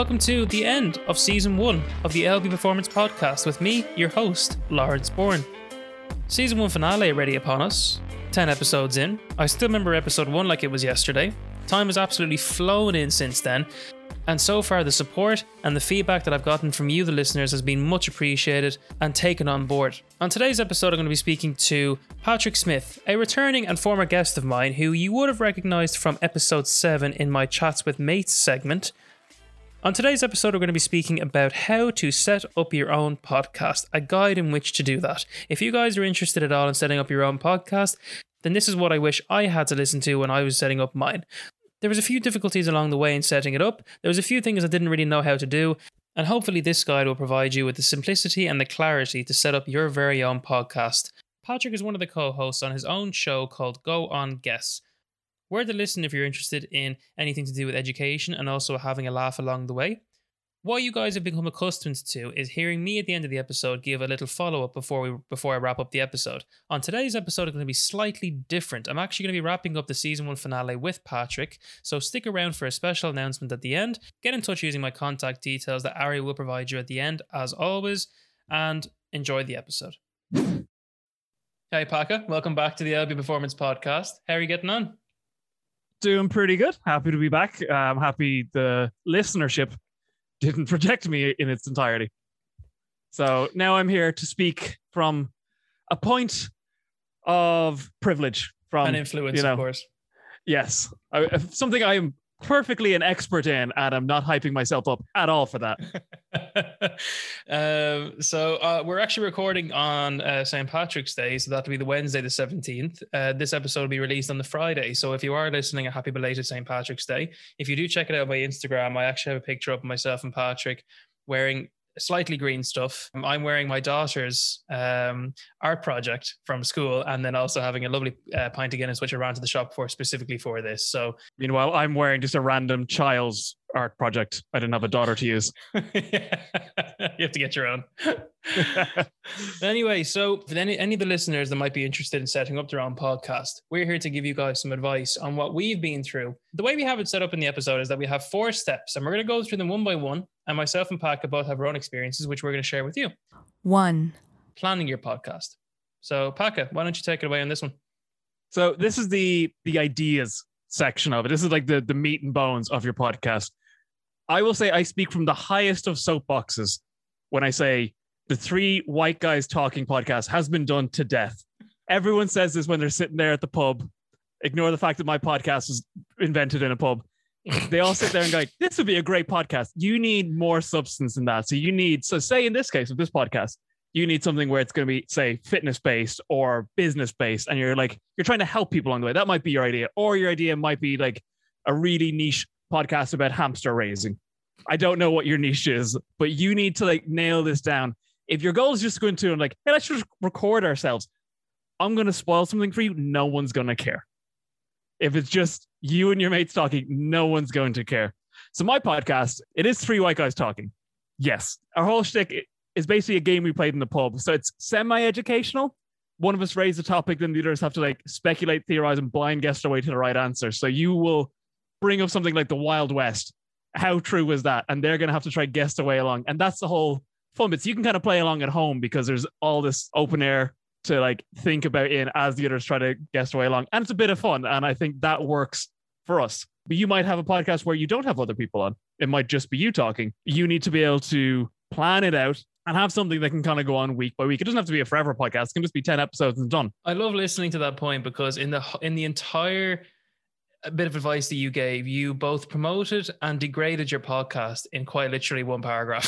welcome to the end of season one of the LB Performance Podcast with me, your host, Lawrence Bourne. Season one finale ready upon us. 10 episodes in. I still remember episode one like it was yesterday. Time has absolutely flown in since then, and so far, the support and the feedback that I've gotten from you, the listeners, has been much appreciated and taken on board. On today's episode, I'm going to be speaking to Patrick Smith, a returning and former guest of mine who you would have recognized from episode 7 in my Chats with Mates segment. On today's episode, we're going to be speaking about how to set up your own podcast, a guide in which to do that. If you guys are interested at all in setting up your own podcast, then this is what I wish I had to listen to when I was setting up mine. There was a few difficulties along the way in setting it up. There was a few things I didn't really know how to do, and hopefully this guide will provide you with the simplicity and the clarity to set up your very own podcast. Patrick is one of the co-hosts on his own show called Go On Guess. Where to listen if you're interested in anything to do with education and also having a laugh along the way. What you guys have become accustomed to is hearing me at the end of the episode give a little follow up before we before I wrap up the episode. On today's episode, it's going to be slightly different. I'm actually going to be wrapping up the season one finale with Patrick, so stick around for a special announcement at the end. Get in touch using my contact details that Ari will provide you at the end, as always, and enjoy the episode. Hey, Paka, welcome back to the LB Performance Podcast. How are you getting on? Doing pretty good. Happy to be back. Uh, I'm happy the listenership didn't reject me in its entirety. So now I'm here to speak from a point of privilege from and influence, you know, of course. Yes, I, something I am perfectly an expert in, and I'm not hyping myself up at all for that. um, so uh, we're actually recording on uh, St. Patrick's Day, so that'll be the Wednesday, the 17th. Uh, this episode will be released on the Friday. So if you are listening, a happy belated St. Patrick's Day. If you do check it out on my Instagram, I actually have a picture of myself and Patrick wearing slightly green stuff. I'm wearing my daughter's um, art project from school, and then also having a lovely uh, pint of Guinness, which I ran to the shop for specifically for this. So, meanwhile, I'm wearing just a random child's art project. I didn't have a daughter to use. you have to get your own. anyway, so for any, any of the listeners that might be interested in setting up their own podcast, we're here to give you guys some advice on what we've been through. The way we have it set up in the episode is that we have four steps, and we're going to go through them one by one. And myself and Paka both have our own experiences, which we're going to share with you. One. Planning your podcast. So, Paka, why don't you take it away on this one? So this is the the ideas section of it. This is like the the meat and bones of your podcast. I will say I speak from the highest of soapboxes when I say the three white guys talking podcast has been done to death. Everyone says this when they're sitting there at the pub. Ignore the fact that my podcast was invented in a pub. They all sit there and go, this would be a great podcast. You need more substance than that. So you need, so say in this case of this podcast, you need something where it's going to be, say, fitness based or business based. And you're like, you're trying to help people along the way. That might be your idea. Or your idea might be like a really niche podcast about hamster raising. I don't know what your niche is, but you need to like nail this down. If your goal is just going to like, hey, let's just record ourselves. I'm going to spoil something for you. No one's going to care. If it's just you and your mates talking, no one's going to care. So my podcast, it is three white guys talking. Yes, our whole shtick is basically a game we played in the pub. So it's semi-educational. One of us raise a topic, then the others have to like speculate, theorize, and blind guess their way to the right answer. So you will bring up something like the Wild West. How true was that? And they're going to have to try guess their way along. And that's the whole fun bit. So you can kind of play along at home because there's all this open air to like think about in as the others try to guess their way along. And it's a bit of fun. And I think that works for us. But you might have a podcast where you don't have other people on. It might just be you talking. You need to be able to plan it out and have something that can kind of go on week by week. It doesn't have to be a forever podcast. It can just be 10 episodes and done. I love listening to that point because in the in the entire bit of advice that you gave, you both promoted and degraded your podcast in quite literally one paragraph.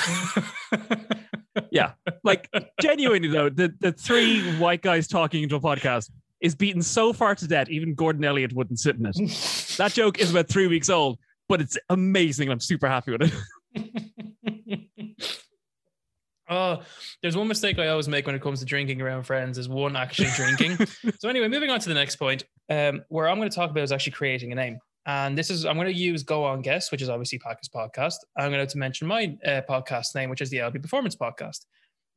yeah. Like genuinely though, the, the three white guys talking into a podcast is beaten so far to death, even Gordon Elliott wouldn't sit in it. that joke is about three weeks old, but it's amazing. I'm super happy with it. oh, there's one mistake I always make when it comes to drinking around friends is one actually drinking. so anyway, moving on to the next point, um, where I'm going to talk about is actually creating a name. And this is, I'm going to use Go On Guess, which is obviously Paka's podcast. I'm going to mention my uh, podcast name, which is the LB Performance Podcast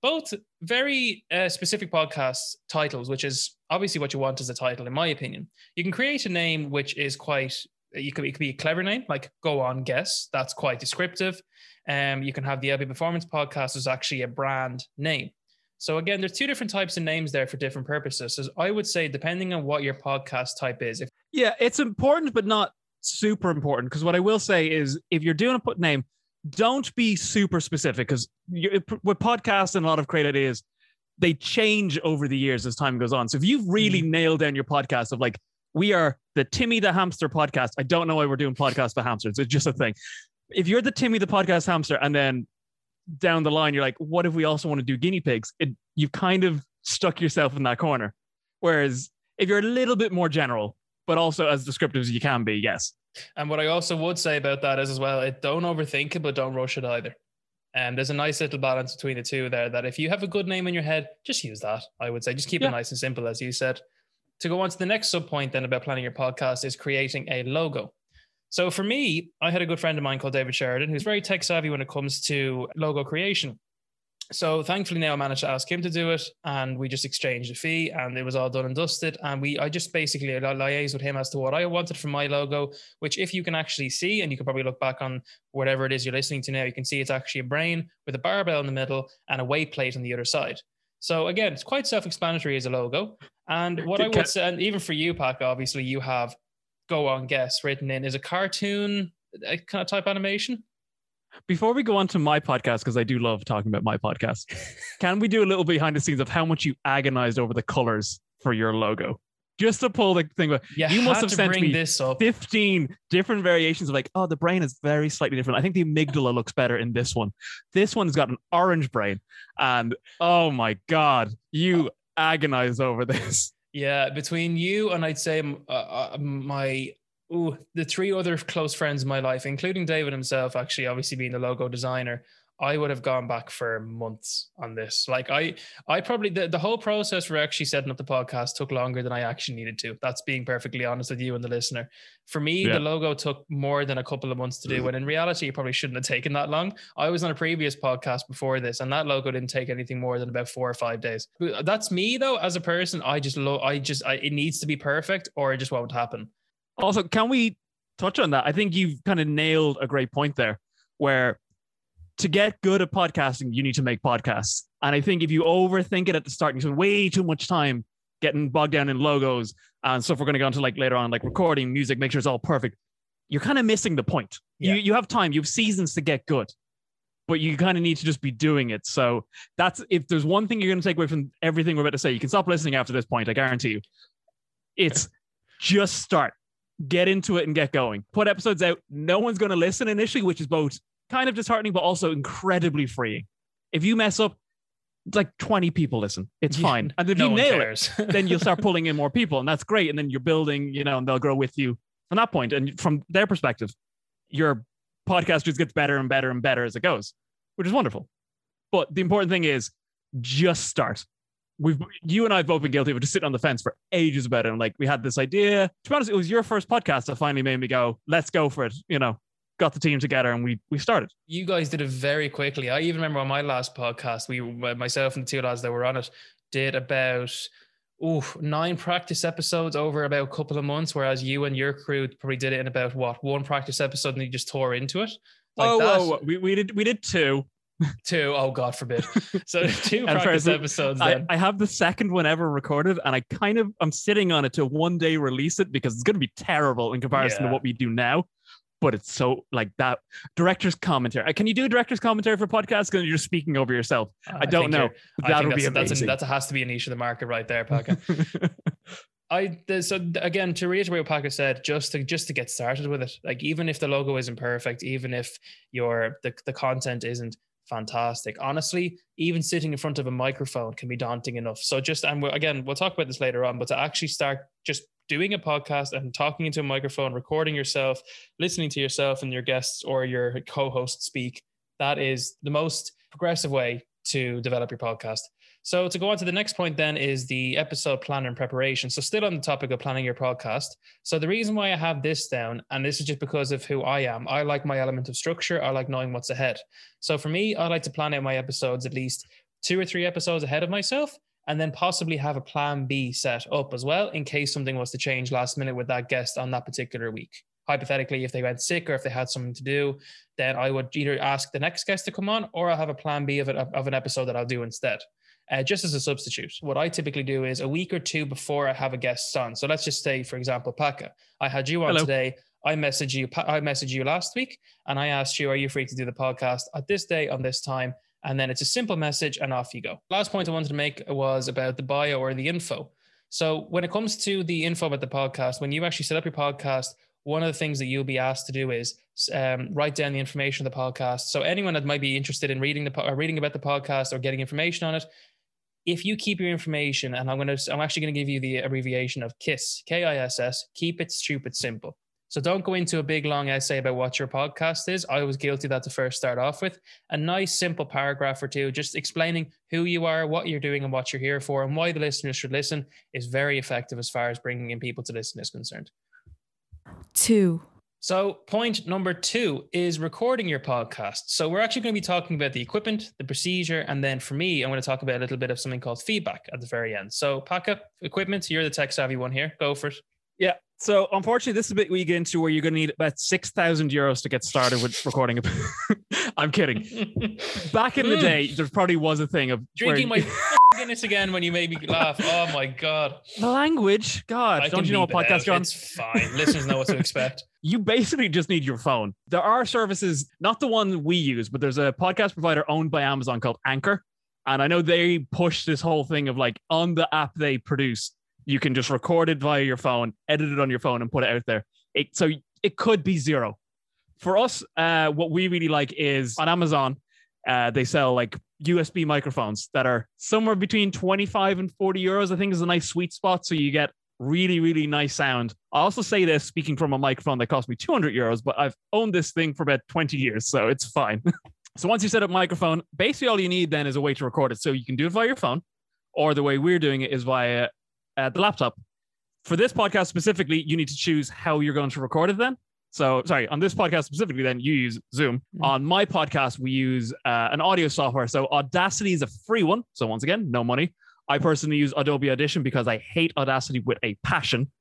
both very uh, specific podcast titles, which is obviously what you want as a title, in my opinion. You can create a name which is quite you could it could be a clever name like Go On Guess. That's quite descriptive. Um, you can have the LB Performance Podcast is actually a brand name. So again, there's two different types of names there for different purposes. So I would say, depending on what your podcast type is, if Yeah, it's important, but not super important. Because what I will say is, if you're doing a put name, don't be super specific. Because with podcasts and a lot of great ideas, they change over the years as time goes on. So if you've really Mhm. nailed down your podcast of like, we are the Timmy the Hamster podcast. I don't know why we're doing podcasts for hamsters. It's just a thing. If you're the Timmy the podcast hamster, and then down the line you're like, what if we also want to do guinea pigs? It you've kind of stuck yourself in that corner. Whereas if you're a little bit more general, but also as descriptive as you can be, yes. And what I also would say about that is as well, it, don't overthink it, but don't rush it either. And there's a nice little balance between the two there. That if you have a good name in your head, just use that. I would say just keep Yeah. it nice and simple, as you said. To go on to the next sub point then about planning your podcast is creating a logo. So for me, I had a good friend of mine called David Sheridan, who's very tech savvy when it comes to logo creation. So thankfully now I managed to ask him to do it, and we just exchanged a fee, and it was all done and dusted. And we, I just basically liaised with him as to what I wanted for my logo. Which, if you can actually see, and you can probably look back on whatever it is you're listening to now, you can see it's actually a brain with a barbell in the middle and a weight plate on the other side. So again, it's quite self-explanatory as a logo. And what I would say, and even for you, Pac, obviously you have "Go on, guess" written in. Is a cartoon a kind of type animation? Before we go on to my podcast, because I do love talking about my podcast, can we do a little behind the scenes of how much you agonized over the colors for your logo? Just to pull the thing You, You must have sent me this up. 15 different variations of like, oh, the brain is very slightly different. I think the amygdala looks better in this one. This one's got an orange brain. And oh my God, you agonize over this. Yeah, between you and I'd say uh, uh, my ooh, the three other close friends in my life, including David himself, actually, obviously being the logo designer, I would have gone back for months on this. Like I, I probably the, the whole process for actually setting up the podcast took longer than I actually needed to. That's being perfectly honest with you and the listener. For me, Yeah. the logo took more than a couple of months to do, mm-hmm. When in reality, it probably shouldn't have taken that long. I was on a previous podcast before this, and that logo didn't take anything more than about four or five days. But That's me though, as a person. I just love. I just. I, it needs to be perfect, or it just won't happen. Also, can we touch on that? I think you've kind of nailed a great point there where to get good at podcasting, you need to make podcasts. And I think if you overthink it at the start, and you spend way too much time getting bogged down in logos and stuff we're going to go into like later on, like recording music, make sure it's all perfect. You're kind of missing the point. Yeah. You you have time, you have seasons to get good, but you kind of need to just be doing it. So that's if there's one thing you're going to take away from everything we're about to say, you can stop listening after this point. I guarantee you. It's just start, get into it and get going. Put episodes out. No one's going to listen initially, which is both kind of disheartening, but also incredibly freeing. If you mess up, like 20 people listen. It's Yeah, fine. And if no you nail it, then you'll start pulling in more people, and that's great. And then you're building, you know, and they'll grow with you from that point. And from their perspective, your podcast just gets better and better and better as it goes, which is wonderful. But the important thing is just start. We've you and I have both been guilty of just sitting on the fence for ages about it. And like we had this idea. To be honest, it was your first podcast that finally made me go, let's go for it. You know, got the team together and we we started. you guys did it very quickly. I even remember on my last podcast, we myself and the two lads that were on it did about ooh, nine practice episodes over about a couple of months, whereas you and your crew probably did it in about what one practice episode and you just tore into it. Like oh, that. whoa, whoa. We, we did we did two. Two, oh God forbid. So two practice episodes I. I have the second one ever recorded, and I kind of I'm sitting on it to one day release it because it's going to be terrible in comparison Yeah. to what we do now. But it's so like that director's commentary. Uh, Can you do director's commentary for podcasts? Because you're speaking over yourself. I, don't think know. I that would be that's, that's, a, amazing. that's a, has to be a niche of the market right there, Paka. I so again to reiterate what Paka said, just to just to get started with it. Like even if the logo isn't perfect, even if your the, the content isn't fantastic, honestly, even sitting in front of a microphone can be daunting enough. So just and we're, again, we'll talk about this later on, but to actually start just doing a podcast and talking into a microphone, recording yourself, listening to yourself and your guests or your co-host speak, that is the most progressive way to develop your podcast. So to go on to the next point then is the episode plan and preparation. So still on the topic of planning your podcast. So the reason why I have this down, and this is just because of who I am, I like my element of structure. I like knowing what's ahead. So for me, I like to plan out my episodes at least two or three episodes ahead of myself, and then possibly have a plan B set up as well in case something was to change last minute with that guest on that particular week. hypothetically, if they went sick or if they had something to do, then I would either ask the next guest to come on or I'll have a plan B of, it, of an episode that I'll do instead. Uh, just as a substitute. What I typically do is a week or two before I have a guest on. So let's just say, for example, Paka, I had you on Hello. today. I messaged you. I messaged you last week, and I asked you, "Are you free to do the podcast at this day on this time?" And then it's a simple message, and off you go. Last point I wanted to make was about the bio or the info. So when it comes to the info about the podcast, when you actually set up your podcast, one of the things that you'll be asked to do is um, write down the information of the podcast. So anyone that might be interested in reading the or reading about the podcast or getting information on it, if you keep your information, and I'm gonna, I'm actually gonna give you the abbreviation of KISS, K-I-S-S. Keep it stupid simple. So don't go into a big long essay about what your podcast is. I was guilty of that to first start off with. A nice simple paragraph or two, just explaining who you are, what you're doing, and what you're here for, and why the listeners should listen is very effective as far as bringing in people to listen is concerned. Two. So, point number two is recording your podcast. So, we're actually going to be talking about the equipment, the procedure, and then for me, I'm going to talk about a little bit of something called feedback at the very end. So, Paka, equipment, you're the tech savvy one here. Go for it. Yeah. So unfortunately, this is a bit we get into where you're going to need about six thousand euros to get started with recording. I'm kidding. Back in the Mm. day, there probably was a thing of Drinking where- my Guinness again when you made me laugh. Oh my god! the language. God, I don't you know what podcast on? It's fine. Listeners know what to expect. you basically just need your phone. There are services, not the one we use, but there's a podcast provider owned by Amazon called Anchor. And I know they push this whole thing of like on the app they produce, you can just record it via your phone, edit it on your phone, and put it out there. It, so it could be zero. For us, uh, what we really like is on Amazon, uh, they sell like USB microphones that are somewhere between 25 and 40 euros, I think is a nice sweet spot. So you get really, really nice sound. I also say this speaking from a microphone that cost me 200 euros, but I've owned this thing for about 20 years, so it's fine. so once you set up microphone, basically all you need then is a way to record it. So you can do it via your phone, or the way we're doing it is via uh, the laptop. For this podcast specifically, you need to choose how you're going to record it then. So, sorry, on this podcast specifically, then you use Zoom. Mhm. On my podcast, we use uh, an audio software. So, Audacity is a free one. So, once again, no money. I personally use Adobe Audition because I hate Audacity with a passion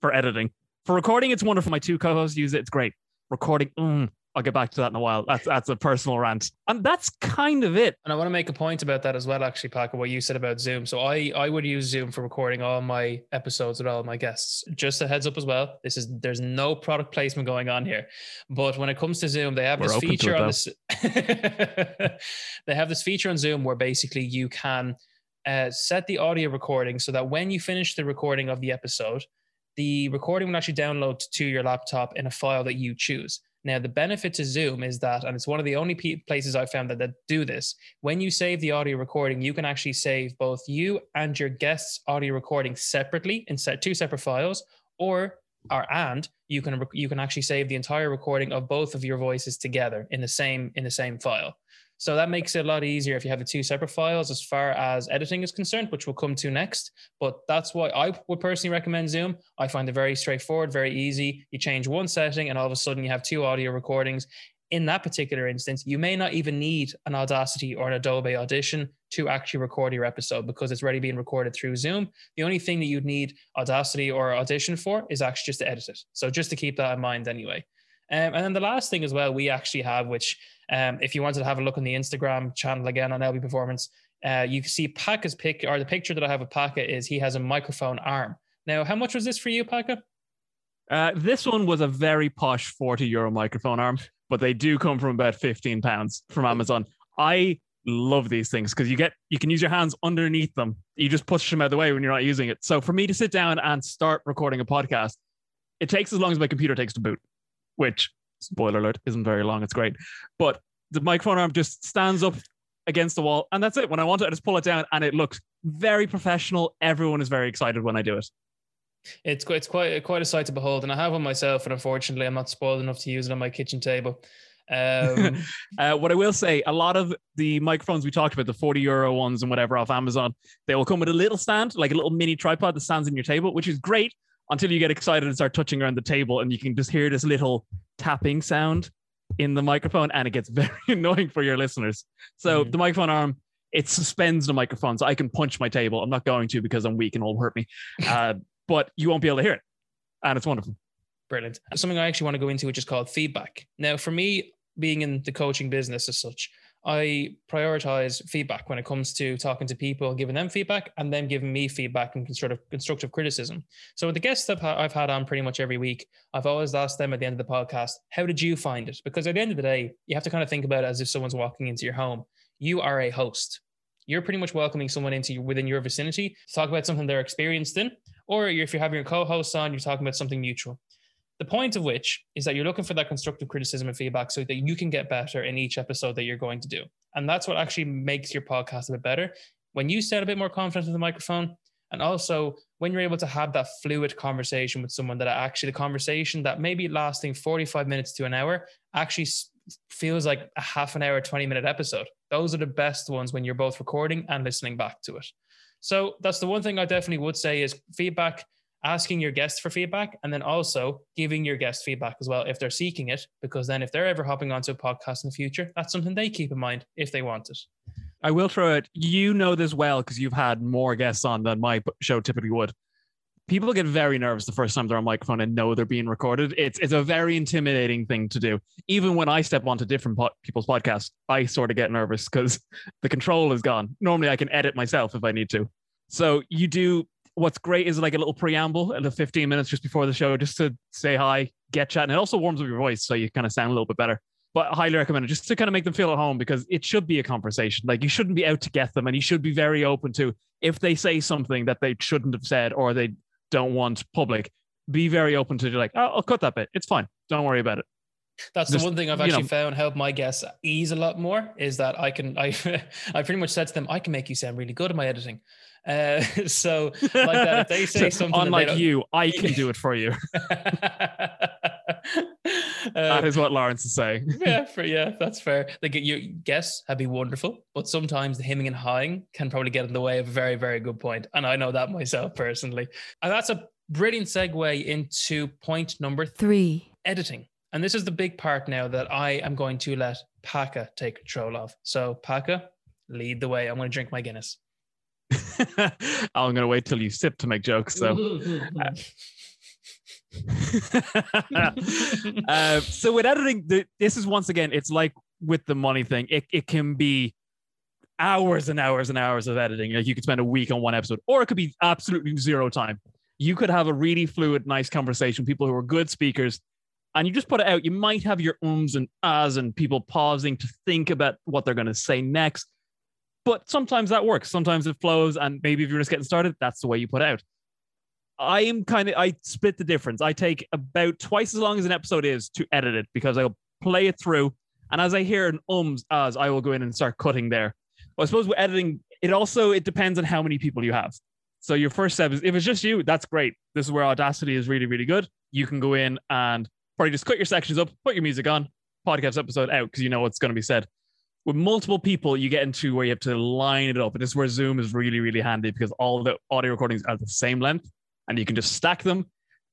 for editing. For recording, it's wonderful. My two co-hosts use it. It's great. Recording, mm, I'll get back to that in a while. That's that's a personal rant, and that's kind of it. And I want to make a point about that as well, actually, Paco, what you said about Zoom. So I, I would use Zoom for recording all my episodes with all my guests. Just a heads up as well. This is there's no product placement going on here. But when it comes to Zoom, they have We're this feature on this they have this feature on Zoom where basically you can uh, set the audio recording so that when you finish the recording of the episode, the recording will actually download to your laptop in a file that you choose. Now, the benefit to Zoom is that, and it's one of the only places I've found that, that do this, when you save the audio recording, you can actually save both you and your guest's audio recording separately in set two separate files, or or and you can you can actually save the entire recording of both of your voices together in the same in the same file. So that makes it a lot easier if you have the two separate files as far as editing is concerned, which we'll come to next. But that's why I would personally recommend Zoom. I find it very straightforward, very easy. You change one setting, and all of a sudden you have two audio recordings. In that particular instance, you may not even need an Audacity or an Adobe Audition to actually record your episode because it's already being recorded through Zoom. The only thing that you'd need Audacity or Audition for is actually just to edit it. So just to keep that in mind, anyway. Um, and then the last thing as well, we actually have, which um, if you wanted to have a look on the Instagram channel again on LB Performance, uh, you can see Paka's pic or the picture that I have of Paka is he has a microphone arm. Now, how much was this for you, Paka? Uh, this one was a very posh 40 euro microphone arm, but they do come from about 15 pounds from Amazon. I love these things because you get you can use your hands underneath them. You just push them out of the way when you're not using it. So for me to sit down and start recording a podcast, it takes as long as my computer takes to boot, which spoiler alert isn't very long. It's great, but the microphone arm just stands up against the wall, and that's it. When I want it, I just pull it down, and it looks very professional. Everyone is very excited when I do it. It's quite, it's quite quite a sight to behold, and I have one myself, and unfortunately, I'm not spoiled enough to use it on my kitchen table. Um, Uh, what I will say, a lot of the microphones we talked about, the 40 euro ones and whatever off Amazon, they will come with a little stand, like a little mini tripod that stands in your table, which is great until you get excited and start touching around the table and you can just hear this little tapping sound in the microphone and it gets very annoying for your listeners. So Mhm. the microphone arm, it suspends the microphone. So I can punch my table. I'm not going to because I'm weak and it'll hurt me. Uh, but you won't be able to hear it. And it's wonderful. Brilliant. Something I actually want to go into, which is called feedback. Now, for me, being in the coaching business as such, I prioritize feedback when it comes to talking to people giving them feedback and then giving me feedback and constructive, constructive criticism. So, with the guests that I've had on pretty much every week, I've always asked them at the end of the podcast, How did you find it? Because at the end of the day, you have to kind of think about it as if someone's walking into your home. You are a host. You're pretty much welcoming someone into within your vicinity to talk about something they're experienced in, or if you're having your co-host on, you're talking about something neutral. The point of which is that you're looking for that constructive criticism and feedback so that you can get better in each episode that you're going to do. And that's what actually makes your podcast a bit better. When you sound a bit more confident in the microphone, and also when you're able to have that fluid conversation with someone that actually the conversation that may be lasting 45 minutes to an hour actually feels like a half an hour, 20 minute episode. Those are the best ones when you're both recording and listening back to it. So that's the one thing I definitely would say is feedback asking your guests for feedback and then also giving your guests feedback as well if they're seeking it because then if they're ever hopping onto a podcast in the future that's something they keep in mind if they want it. I will throw it you know this well because you've had more guests on than my show typically would. People get very nervous the first time they're on microphone and know they're being recorded. It's, it's a very intimidating thing to do. Even when i step onto different po- people's podcasts i sort of get nervous because the control is gone. Normally i can edit myself if i need to. So you do what's great is like a little preamble at the 15 minutes just before the show, just to say hi, get chatting. It also warms up your voice, so you kind of sound a little bit better. But I highly recommend it just to kind of make them feel at home because it should be a conversation. Like you shouldn't be out to get them, and you should be very open to if they say something that they shouldn't have said or they don't want public. Be very open to like, oh, I'll cut that bit. It's fine. Don't worry about it. That's the one thing I've actually know, found help my guests ease a lot more is that I can I I pretty much said to them I can make you sound really good at my editing. Uh, so like that, if they say something, unlike you, I can do it for you. that is what Lawrence is saying. yeah, for, yeah, that's fair. Like your guests have been wonderful, but sometimes the hemming and hawing can probably get in the way of a very, very good point, and I know that myself personally. And that's a brilliant segue into point number three: editing. And this is the big part now that I am going to let Paka take control of. So, Paka, lead the way. I'm going to drink my Guinness. I'm going to wait till you sip to make jokes. So, uh, so with editing, the, this is once again, it's like with the money thing. It it can be hours and hours and hours of editing. Like you could spend a week on one episode, or it could be absolutely zero time. You could have a really fluid, nice conversation. People who are good speakers and you just put it out, you might have your ums and ahs and people pausing to think about what they're going to say next. But sometimes that works. Sometimes it flows. And maybe if you're just getting started, that's the way you put out. I am kind of, I split the difference. I take about twice as long as an episode is to edit it because I'll play it through. And as I hear an ums, as I will go in and start cutting there. I suppose with editing, it also, it depends on how many people you have. So your first step is if it's just you, that's great. This is where Audacity is really, really good. You can go in and probably just cut your sections up, put your music on, podcast episode out because you know what's going to be said. With multiple people, you get into where you have to line it up. And this is where Zoom is really, really handy because all the audio recordings are the same length and you can just stack them,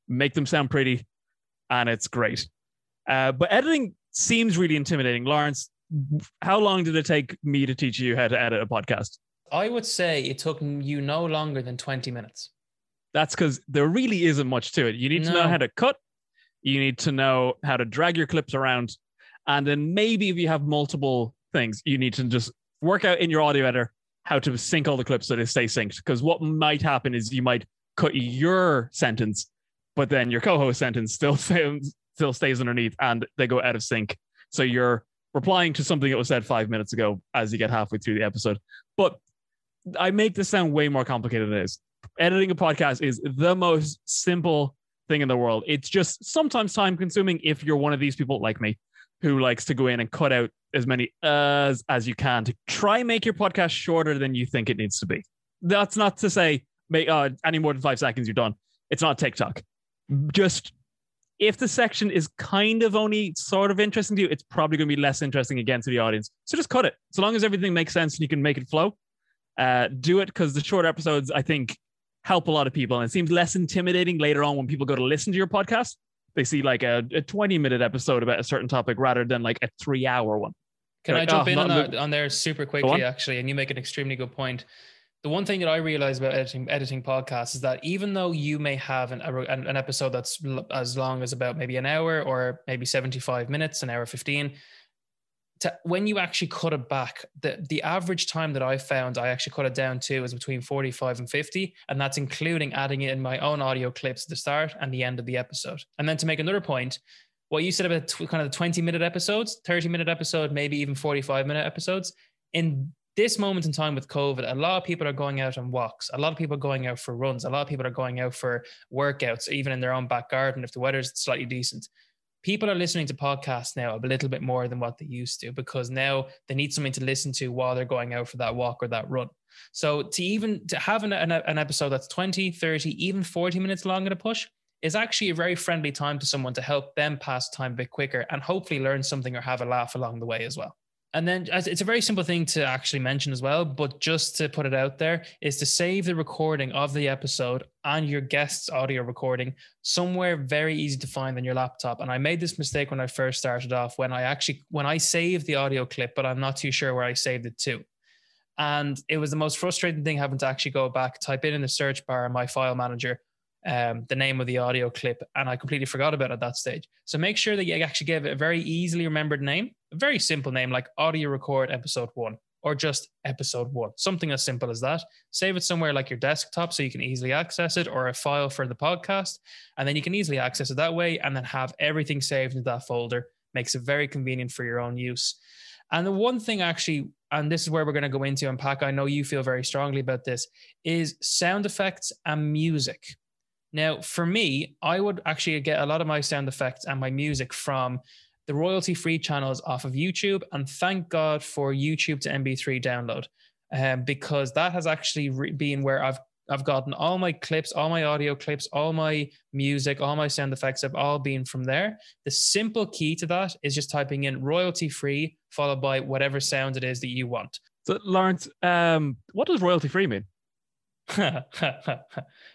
make them sound pretty, and it's great. Uh, but editing seems really intimidating. Lawrence, how long did it take me to teach you how to edit a podcast? I would say it took you no longer than 20 minutes. That's because there really isn't much to it. You need no. to know how to cut, you need to know how to drag your clips around. And then maybe if you have multiple things, you need to just work out in your audio editor how to sync all the clips so they stay synced. Because what might happen is you might cut your sentence, but then your co-host sentence still still stays underneath and they go out of sync. So you're replying to something that was said five minutes ago as you get halfway through the episode. But I make this sound way more complicated than it is. Editing a podcast is the most simple thing in the world. It's just sometimes time consuming if you're one of these people like me who likes to go in and cut out as many as as you can to try make your podcast shorter than you think it needs to be. That's not to say make uh, any more than five seconds you're done. It's not TikTok. Just if the section is kind of only sort of interesting to you, it's probably going to be less interesting again to the audience. So just cut it. So long as everything makes sense and you can make it flow, uh, do it because the short episodes, I think, help a lot of people. And it seems less intimidating later on when people go to listen to your podcast. They see like a, a 20 minute episode about a certain topic rather than like a three hour one. Can They're I jump oh, in on, that, on there super quickly, actually? And you make an extremely good point. the one thing that I realize about editing editing podcasts is that even though you may have an, an, an episode that's l- as long as about maybe an hour or maybe 75 minutes, an hour 15, to, when you actually cut it back, the, the average time that I found I actually cut it down to is between 45 and 50. And that's including adding in my own audio clips at the start and the end of the episode. And then to make another point, what you said about tw- kind of the 20 minute episodes, 30 minute episode, maybe even 45 minute episodes, in this moment in time with COVID, a lot of people are going out on walks. A lot of people are going out for runs. A lot of people are going out for workouts, even in their own back garden if the weather's slightly decent. People are listening to podcasts now a little bit more than what they used to because now they need something to listen to while they're going out for that walk or that run. So to even to have an, an, an episode that's 20, 30, even 40 minutes long at a push is actually a very friendly time to someone to help them pass time a bit quicker and hopefully learn something or have a laugh along the way as well. And then it's a very simple thing to actually mention as well, but just to put it out there is to save the recording of the episode and your guest's audio recording somewhere very easy to find on your laptop. And I made this mistake when I first started off when I actually when I saved the audio clip, but I'm not too sure where I saved it to. And it was the most frustrating thing having to actually go back, type in in the search bar in my file manager um, the name of the audio clip, and I completely forgot about it at that stage. So make sure that you actually give it a very easily remembered name, a very simple name like audio record episode one or just episode one, something as simple as that. Save it somewhere like your desktop so you can easily access it or a file for the podcast. And then you can easily access it that way and then have everything saved in that folder. Makes it very convenient for your own use. And the one thing actually, and this is where we're going to go into unpack, I know you feel very strongly about this, is sound effects and music. Now, for me, I would actually get a lot of my sound effects and my music from the royalty free channels off of YouTube. And thank God for YouTube to MP3 download, um, because that has actually re- been where I've I've gotten all my clips, all my audio clips, all my music, all my sound effects have all been from there. The simple key to that is just typing in royalty free, followed by whatever sound it is that you want. So, Lawrence, um, what does royalty free mean?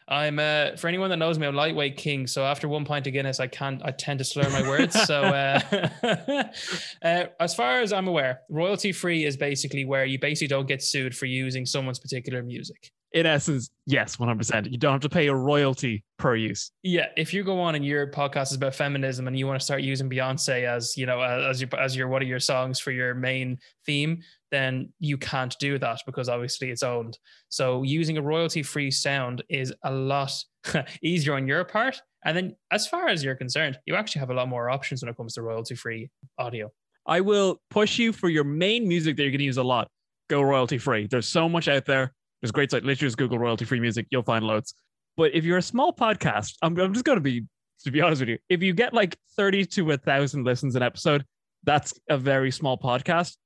I'm uh, for anyone that knows me, I'm lightweight king. So after one pint of Guinness, I can't. I tend to slur my words. so uh, uh, as far as I'm aware, royalty free is basically where you basically don't get sued for using someone's particular music. In essence, yes, 100%. You don't have to pay a royalty per use. Yeah, if you go on and your podcast is about feminism and you want to start using Beyonce as you know as your as your one of your songs for your main theme, then you can't do that because obviously it's owned. So using a royalty free sound is a lot easier on your part. And then as far as you're concerned, you actually have a lot more options when it comes to royalty free audio. I will push you for your main music that you're going to use a lot. Go royalty free. There's so much out there. There's great site. Literally just Google royalty free music. You'll find loads. But if you're a small podcast, I'm, I'm just going to be, to be honest with you, if you get like 30 to a thousand listens an episode, that's a very small podcast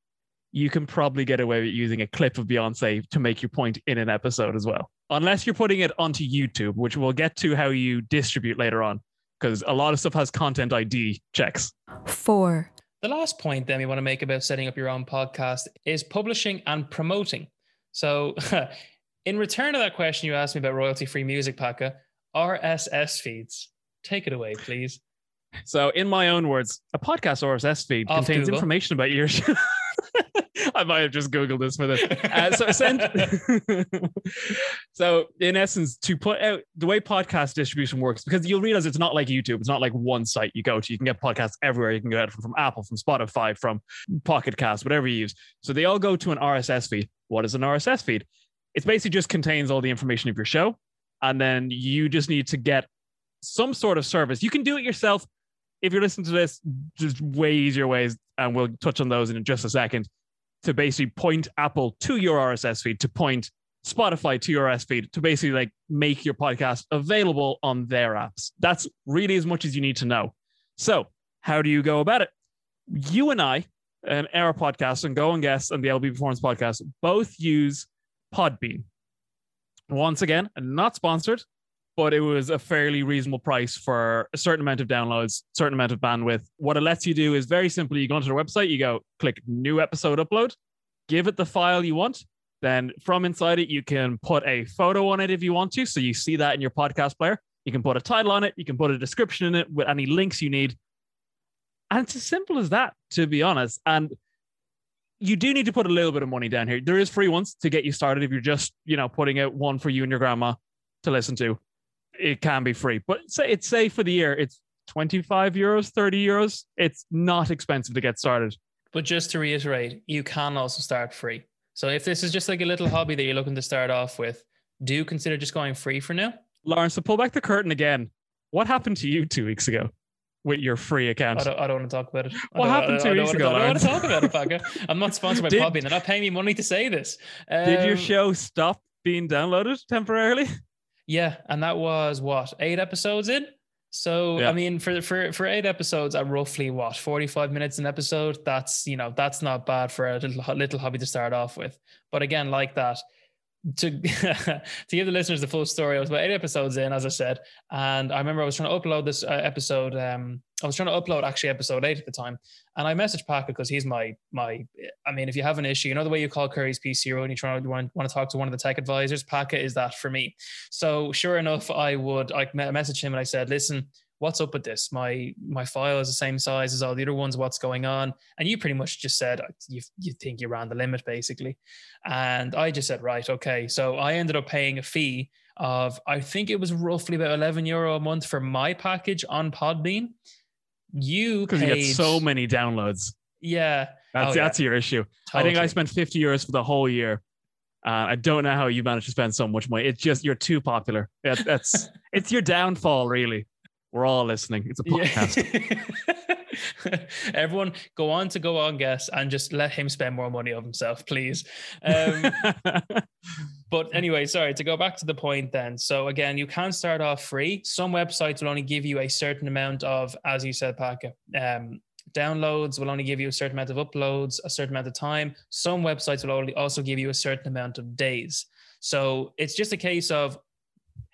you can probably get away with using a clip of Beyonce to make your point in an episode as well. Unless you're putting it onto YouTube, which we'll get to how you distribute later on, because a lot of stuff has content ID checks. Four. The last point then we want to make about setting up your own podcast is publishing and promoting. So, in return to that question you asked me about royalty free music, Paka, RSS feeds. Take it away, please. So, in my own words, a podcast RSS feed Off contains Google. information about your show. I might have just Googled this for this. Uh, so, send, so, in essence, to put out the way podcast distribution works, because you'll realize it's not like YouTube. It's not like one site you go to. You can get podcasts everywhere. You can get it from, from Apple, from Spotify, from Pocket Cast, whatever you use. So, they all go to an RSS feed. What is an RSS feed? It basically just contains all the information of your show. And then you just need to get some sort of service. You can do it yourself. If you're listening to this, just way easier ways, and we'll touch on those in just a second, to basically point Apple to your RSS feed, to point Spotify to your RSS feed, to basically like make your podcast available on their apps. That's really as much as you need to know. So, how do you go about it? You and I, and our podcast, and Go On Guess, and the LB Performance podcast, both use Podbean. Once again, not sponsored, but it was a fairly reasonable price for a certain amount of downloads, certain amount of bandwidth. What it lets you do is very simply you go onto their website, you go click new episode upload, give it the file you want. Then from inside it, you can put a photo on it if you want to. So you see that in your podcast player. You can put a title on it, you can put a description in it with any links you need. And it's as simple as that, to be honest. And you do need to put a little bit of money down here. There is free ones to get you started if you're just, you know, putting out one for you and your grandma to listen to. It can be free, but say it's say for the year, it's 25 euros, 30 euros. It's not expensive to get started. But just to reiterate, you can also start free. So if this is just like a little hobby that you're looking to start off with, do consider just going free for now. Lawrence, to pull back the curtain again, what happened to you two weeks ago with your free account? I don't, I don't want to talk about it. I What happened two I weeks ago, I don't want to talk about it, Paka. I'm not sponsored by Did- Podbean. They're not paying me money to say this. Did your Um, show stop being downloaded temporarily? Yeah, and that was what eight episodes in. So Yeah. I mean, for for for eight episodes at roughly what forty five minutes an episode. That's you know that's not bad for a little little hobby to start off with. But again, like that, to to give the listeners the full story, I was about eight episodes in, as I said, and I remember I was trying to upload this uh, episode. Um, I was trying to upload actually episode eight at the time, and I messaged Packer because he's my my. I mean, if you have an issue, you know the way you call Currys PC and you try to want, want to talk to one of the tech advisors, Packer is that for me. So sure enough, I would I me- message him and I said, "Listen, what's up with this? My my file is the same size as all the other ones. What's going on?" And you pretty much just said you you think you ran the limit basically, and I just said, "Right, okay." So I ended up paying a fee of I think it was roughly about eleven euro a month for my package on Podbean. You Because you get so many downloads. yeah. That's Oh, yeah. that's your issue. I think I spent 50 euros for the whole year. Uh, I don't know how you managed to spend so much money. It's just you're too popular. Yeah, that's it's your downfall, really. We're all listening. It's a podcast. Yeah. Everyone, go on to go on guess and just let him spend more money of himself, please. Um, but anyway, sorry to go back to the point then. So again, you can start off free. Some websites will only give you a certain amount of, as you said, Paka, um, downloads will only give you a certain amount of uploads, a certain amount of time. Some websites will only also give you a certain amount of days. So it's just a case of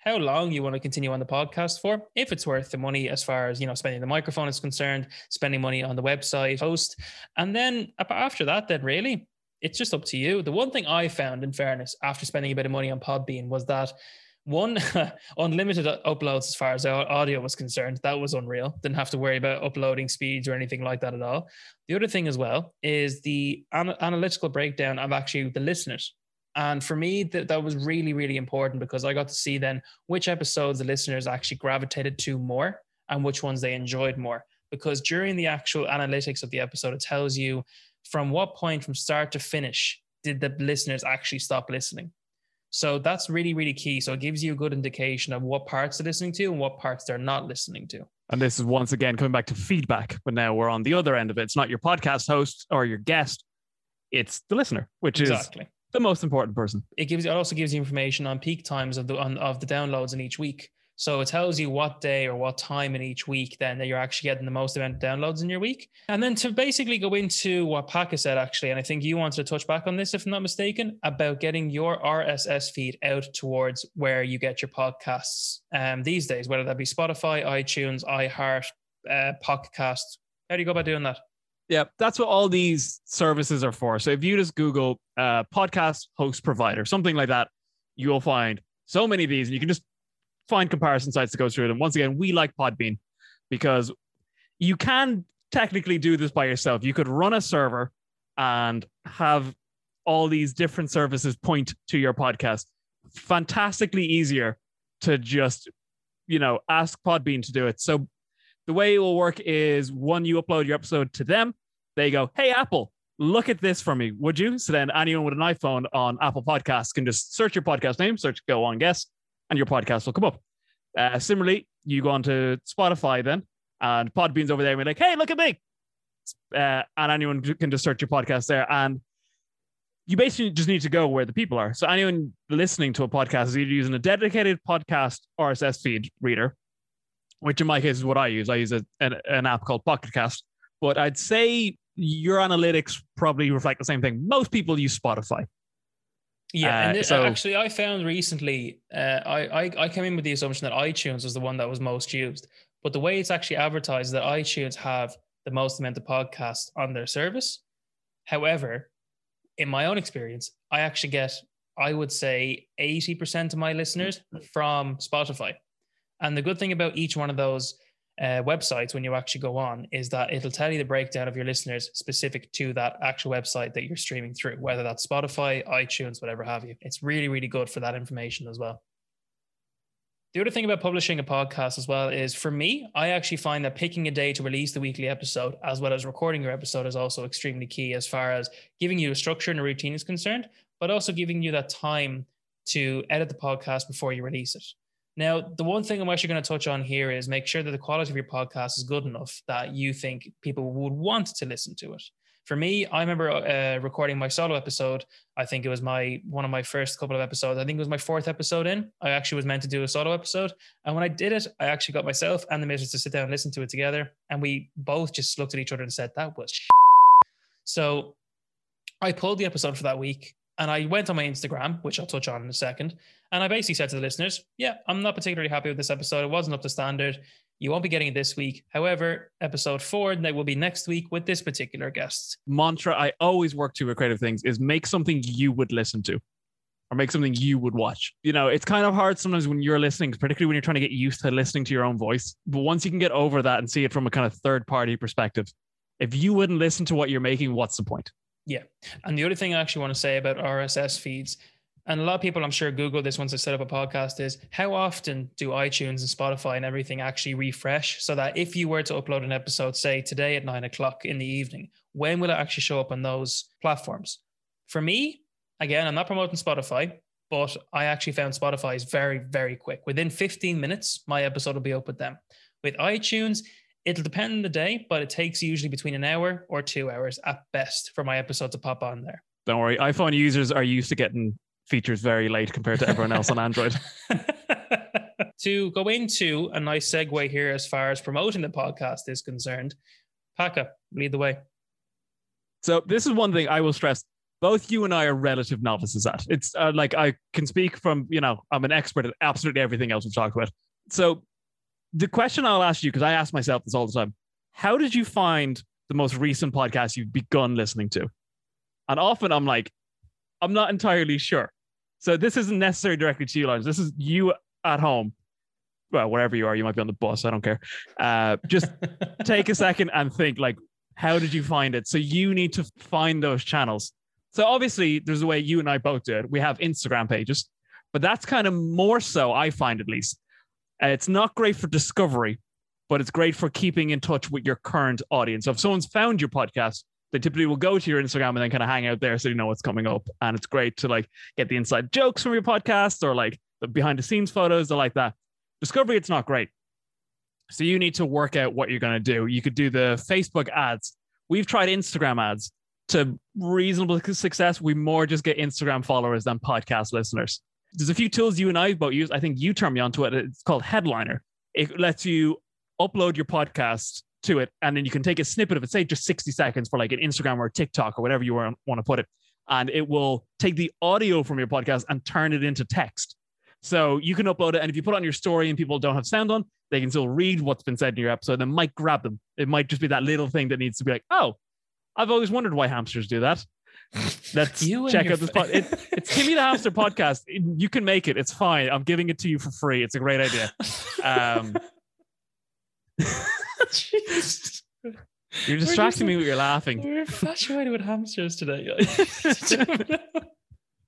how long you want to continue on the podcast for, if it's worth the money as far as you know, spending the microphone is concerned, spending money on the website host, and then after that, then really it's just up to you. The one thing I found, in fairness, after spending a bit of money on Podbean was that one unlimited uploads as far as audio was concerned. That was unreal. Didn't have to worry about uploading speeds or anything like that at all. The other thing as well is the an- analytical breakdown of actually the listeners. And for me, that, that was really, really important because I got to see then which episodes the listeners actually gravitated to more and which ones they enjoyed more. Because during the actual analytics of the episode, it tells you from what point from start to finish did the listeners actually stop listening. So that's really, really key. So it gives you a good indication of what parts they're listening to and what parts they're not listening to. and this is once again coming back to feedback, but now we're on the other end of it. It's not your podcast host or your guest, it's the listener, which is Exactly. The most important person. it gives it also gives you information on peak times of the on, of the downloads in each week. So it tells you what day or what time in each week then that you're actually getting the most amount of downloads in your week. And then to basically go into what Paka said actually, and I think you wanted to touch back on this if I'm not mistaken, about getting your RSS feed out towards where you get your podcasts um, these days, whether that be Spotify, iTunes, iHeart, uh, Podcast. How do you go about doing that? Yeah, that's what all these services are for. So if you just Google uh, podcast host provider, something like that, you will find so many of these, and you can just find comparison sites to go through them. Once again, we like Podbean because you can technically do this by yourself. You could run a server and have all these different services point to your podcast. Fantastically easier to just, you know, ask Podbean to do it. So the way it will work is one, you upload your episode to them. They go, Hey, Apple, look at this for me, would you? So then anyone with an iPhone on Apple Podcasts can just search your podcast name, search Go On Guess, and your podcast will come up. Uh, similarly, you go onto Spotify then, and Podbean's over there and be like, Hey, look at me. Uh, and anyone can just search your podcast there. And you basically just need to go where the people are. So anyone listening to a podcast is either using a dedicated podcast RSS feed reader, which in my case is what I use. I use a, an, an app called Pocket Cast. But I'd say your analytics probably reflect the same thing. Most people use Spotify. Yeah, and this, so- actually, I found recently, uh, I, I I came in with the assumption that iTunes was the one that was most used, but the way it's actually advertised is that iTunes have the most amount of podcasts on their service. However, in my own experience, I actually get, I would say, eighty percent of my listeners from Spotify, and the good thing about each one of those uh, websites when you actually go on is that it'll tell you the breakdown of your listeners specific to that actual website that you're streaming through, whether that's Spotify, iTunes, whatever have you. It's really, really good for that information as well. The other thing about publishing a podcast as well is for me, I actually find that picking a day to release the weekly episode as well as recording your episode is also extremely key as far as giving you a structure and a routine is concerned, but also giving you that time to edit the podcast before you release it. Now, the one thing I'm actually going to touch on here is make sure that the quality of your podcast is good enough that you think people would want to listen to it. For me, I remember uh, recording my solo episode. I think it was my one of my first couple of episodes. I think it was my fourth episode in. I actually was meant to do a solo episode, and when I did it, I actually got myself and the missus to sit down and listen to it together, and we both just looked at each other and said, "That was." So, I pulled the episode for that week. And I went on my Instagram, which I'll touch on in a second. And I basically said to the listeners, yeah, I'm not particularly happy with this episode. It wasn't up to standard. You won't be getting it this week. However, episode four that will be next week with this particular guest. Mantra I always work to with creative things is make something you would listen to or make something you would watch. You know, it's kind of hard sometimes when you're listening, particularly when you're trying to get used to listening to your own voice. But once you can get over that and see it from a kind of third party perspective, if you wouldn't listen to what you're making, what's the point? Yeah. And the other thing I actually want to say about RSS feeds, and a lot of people I'm sure Google this once they set up a podcast, is how often do iTunes and Spotify and everything actually refresh so that if you were to upload an episode, say today at nine o'clock in the evening, when will it actually show up on those platforms? For me, again, I'm not promoting Spotify, but I actually found Spotify is very, very quick. Within 15 minutes, my episode will be up with them. With iTunes, It'll depend on the day, but it takes usually between an hour or two hours at best for my episode to pop on there. Don't worry, iPhone users are used to getting features very late compared to everyone else on Android. to go into a nice segue here as far as promoting the podcast is concerned, Paka, lead the way. So this is one thing I will stress. Both you and I are relative novices at. It's uh, like I can speak from, you know, I'm an expert at absolutely everything else we've talked about. So the question I'll ask you, because I ask myself this all the time how did you find the most recent podcast you've begun listening to? And often I'm like, I'm not entirely sure. So this isn't necessarily directly to you, Lars. This is you at home. Well, wherever you are, you might be on the bus. I don't care. Uh, just take a second and think like, how did you find it? So you need to find those channels. So obviously, there's a way you and I both do it. We have Instagram pages, but that's kind of more so, I find at least, uh, it's not great for discovery, but it's great for keeping in touch with your current audience. So if someone's found your podcast, they typically will go to your Instagram and then kind of hang out there so you know what's coming up. And it's great to like get the inside jokes from your podcast or like the behind the scenes photos or like that. Discovery, it's not great. So you need to work out what you're going to do. You could do the Facebook ads. We've tried Instagram ads to reasonable success. We more just get Instagram followers than podcast listeners there's a few tools you and I both use. I think you turned me onto it. It's called Headliner. It lets you upload your podcast to it, and then you can take a snippet of it, say just 60 seconds for like an Instagram or TikTok or whatever you want to put it. And it will take the audio from your podcast and turn it into text. So you can upload it. And if you put it on your story and people don't have sound on, they can still read what's been said in your episode and might grab them. It might just be that little thing that needs to be like, oh, I've always wondered why hamsters do that. Let's you check out this pod. It, it's Timmy the Hamster podcast. You can make it. It's fine. I'm giving it to you for free. It's a great idea. Um, You're distracting me with your laughing. We're infatuated with hamsters today.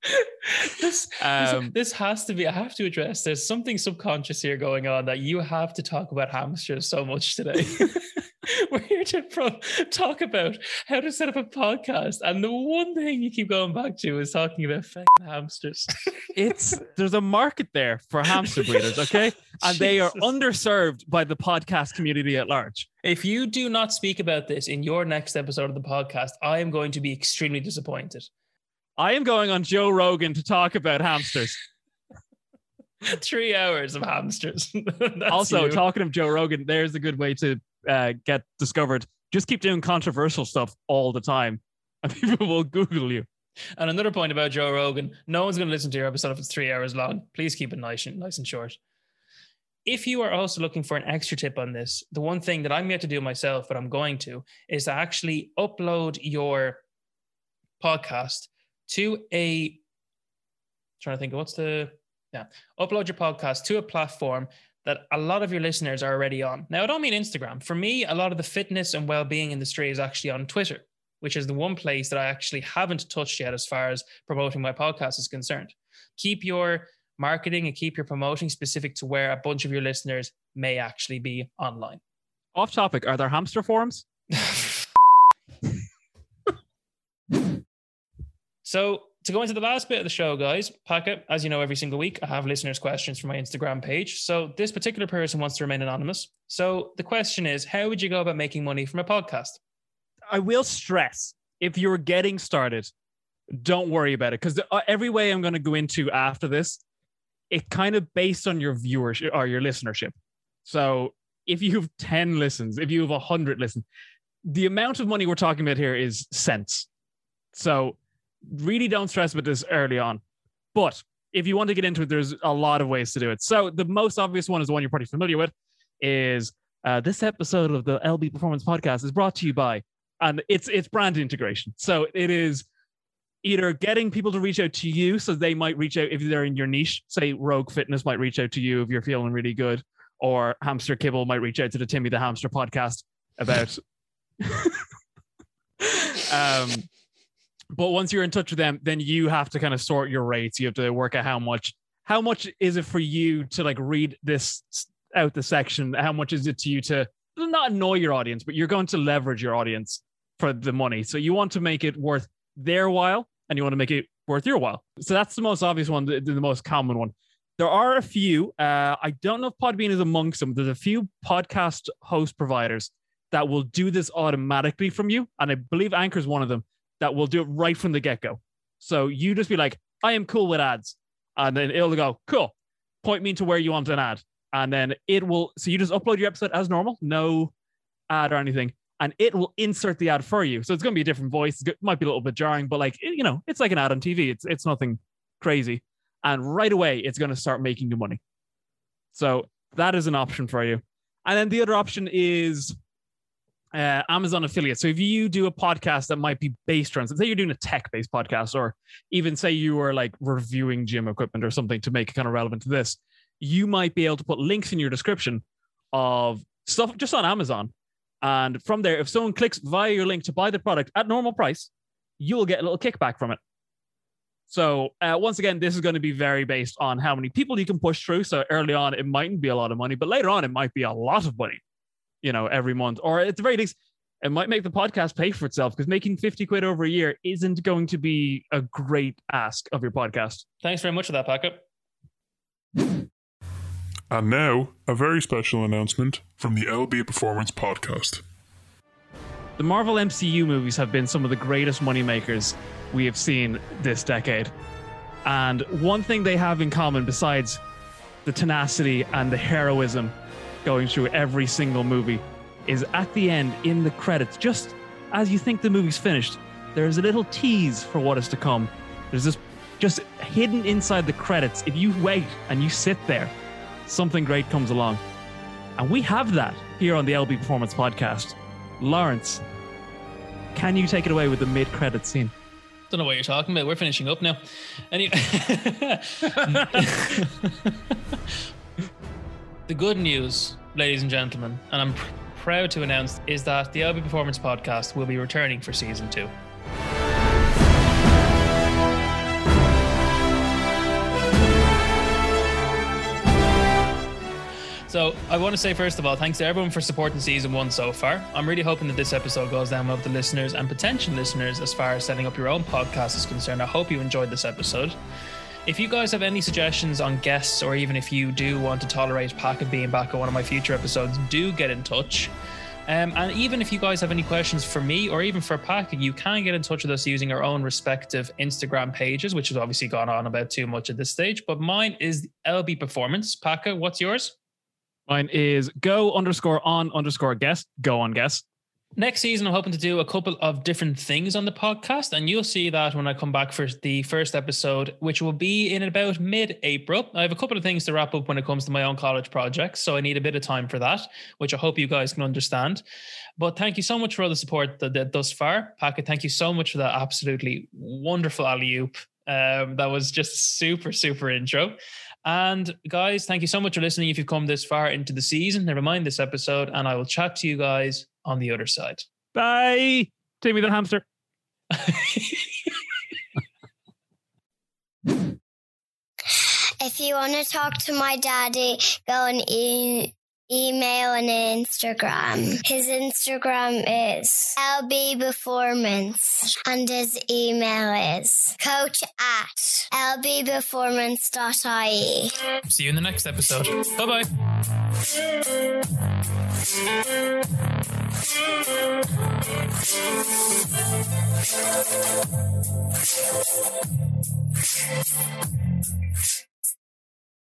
this, um, this has to be i have to address there's something subconscious here going on that you have to talk about hamsters so much today we're here to pro- talk about how to set up a podcast, and the one thing you keep going back to is talking about hamsters. it's there's a market there for hamster breeders, okay, and they are underserved by the podcast community at large. If you do not speak about this in your next episode of the podcast, I am going to be extremely disappointed. I am going on Joe Rogan to talk about hamsters. Three hours of hamsters. also, you. talking of Joe Rogan, there's a good way to uh, get discovered, just keep doing controversial stuff all the time, and people will Google you. And another point about Joe Rogan: no one's going to listen to your episode if it's three hours long. Please keep it nice and nice and short. If you are also looking for an extra tip on this, the one thing that I'm yet to do myself, but I'm going to, is to actually upload your podcast to a. I'm trying to think, what's the yeah? Upload your podcast to a platform that a lot of your listeners are already on. Now, I don't mean Instagram. For me, a lot of the fitness and well-being industry is actually on Twitter, which is the one place that I actually haven't touched yet as far as promoting my podcast is concerned. Keep your marketing and keep your promoting specific to where a bunch of your listeners may actually be online. Off topic, are there hamster forums? so to go into the last bit of the show, guys, Paka, as you know, every single week I have listeners' questions from my Instagram page. So this particular person wants to remain anonymous. So the question is, how would you go about making money from a podcast? I will stress if you're getting started, don't worry about it because uh, every way I'm going to go into after this, it kind of based on your viewership or your listenership. So if you have 10 listens, if you have 100 listens, the amount of money we're talking about here is cents. So really don't stress about this early on. But if you want to get into it, there's a lot of ways to do it. So the most obvious one is the one you're probably familiar with is uh, this episode of the LB Performance Podcast is brought to you by, and it's it's brand integration. So it is either getting people to reach out to you, so they might reach out if they're in your niche. Say Rogue Fitness might reach out to you if you're feeling really good, or Hamster Kibble might reach out to the Timmy the Hamster podcast about. um, but once you're in touch with them, then you have to kind of sort your rates. You have to work out how much how much is it for you to like read this out the section? How much is it to you to not annoy your audience, but you're going to leverage your audience for the money. So you want to make it worth their while and you want to make it worth your while. So that's the most obvious one, the, the most common one. There are a few. Uh, I don't know if Podbean is amongst them. There's a few podcast host providers that will do this automatically from you, and I believe Anchor is one of them that will do it right from the get go. So you just be like, I am cool with ads. And then it'll go, cool, point me to where you want an ad. And then it will, so you just upload your episode as normal, no ad or anything. And it will insert the ad for you. So it's going to be a different voice. It might be a little bit jarring, but like, you know, it's like an ad on TV. It's, it's nothing crazy. And right away, it's going to start making you money. So that is an option for you. And then the other option is uh, Amazon affiliate. So if you do a podcast that might be based around, say you're doing a tech-based podcast, or even say you were like reviewing gym equipment or something to make it kind of relevant to this, you might be able to put links in your description of stuff just on Amazon. And from there, if someone clicks via your link to buy the product at normal price, you will get a little kickback from it. So uh, once again, this is going to be very based on how many people you can push through. So early on, it mightn't be a lot of money, but later on, it might be a lot of money you know, every month, or at the very least, it might make the podcast pay for itself because making 50 quid over a year isn't going to be a great ask of your podcast. Thanks very much for that, Paka. And now, a very special announcement from the LB Performance Podcast. The Marvel MCU movies have been some of the greatest moneymakers we have seen this decade. And one thing they have in common, besides the tenacity and the heroism going through every single movie is at the end in the credits, just as you think the movie's finished, there's a little tease for what is to come. There's this just hidden inside the credits. If you wait and you sit there, something great comes along. And we have that here on the LB Performance Podcast. Lawrence, can you take it away with the mid credit scene? Don't know what you're talking about. We're finishing up now. Anyway. The good news, ladies and gentlemen, and I'm pr- proud to announce, is that the LB Performance Podcast will be returning for season two. So I want to say first of all, thanks to everyone for supporting season one so far. I'm really hoping that this episode goes down well with the listeners and potential listeners as far as setting up your own podcast is concerned. I hope you enjoyed this episode. If you guys have any suggestions on guests, or even if you do want to tolerate Paka being back on one of my future episodes, do get in touch. Um, and even if you guys have any questions for me or even for Paka, you can get in touch with us using our own respective Instagram pages, which has obviously gone on about too much at this stage. But mine is LB Performance. Paka, what's yours? Mine is go underscore on underscore guess. Go On Guess. Next season, I'm hoping to do a couple of different things on the podcast, and you'll see that when I come back for the first episode, which will be in about mid April. I have a couple of things to wrap up when it comes to my own college projects, so I need a bit of time for that, which I hope you guys can understand. But thank you so much for all the support that, that thus far. Paka, thank you so much for that absolutely wonderful alley oop. Um, that was just super, super intro. And guys, thank you so much for listening. If you've come this far into the season, never mind this episode, and I will chat to you guys on the other side. Bye. Timmy the hamster. If you want to talk to my daddy, go and e- email and Instagram. His Instagram is LB Performance and his email is coach at lbperformance.ie. See you in the next episode. Bye bye.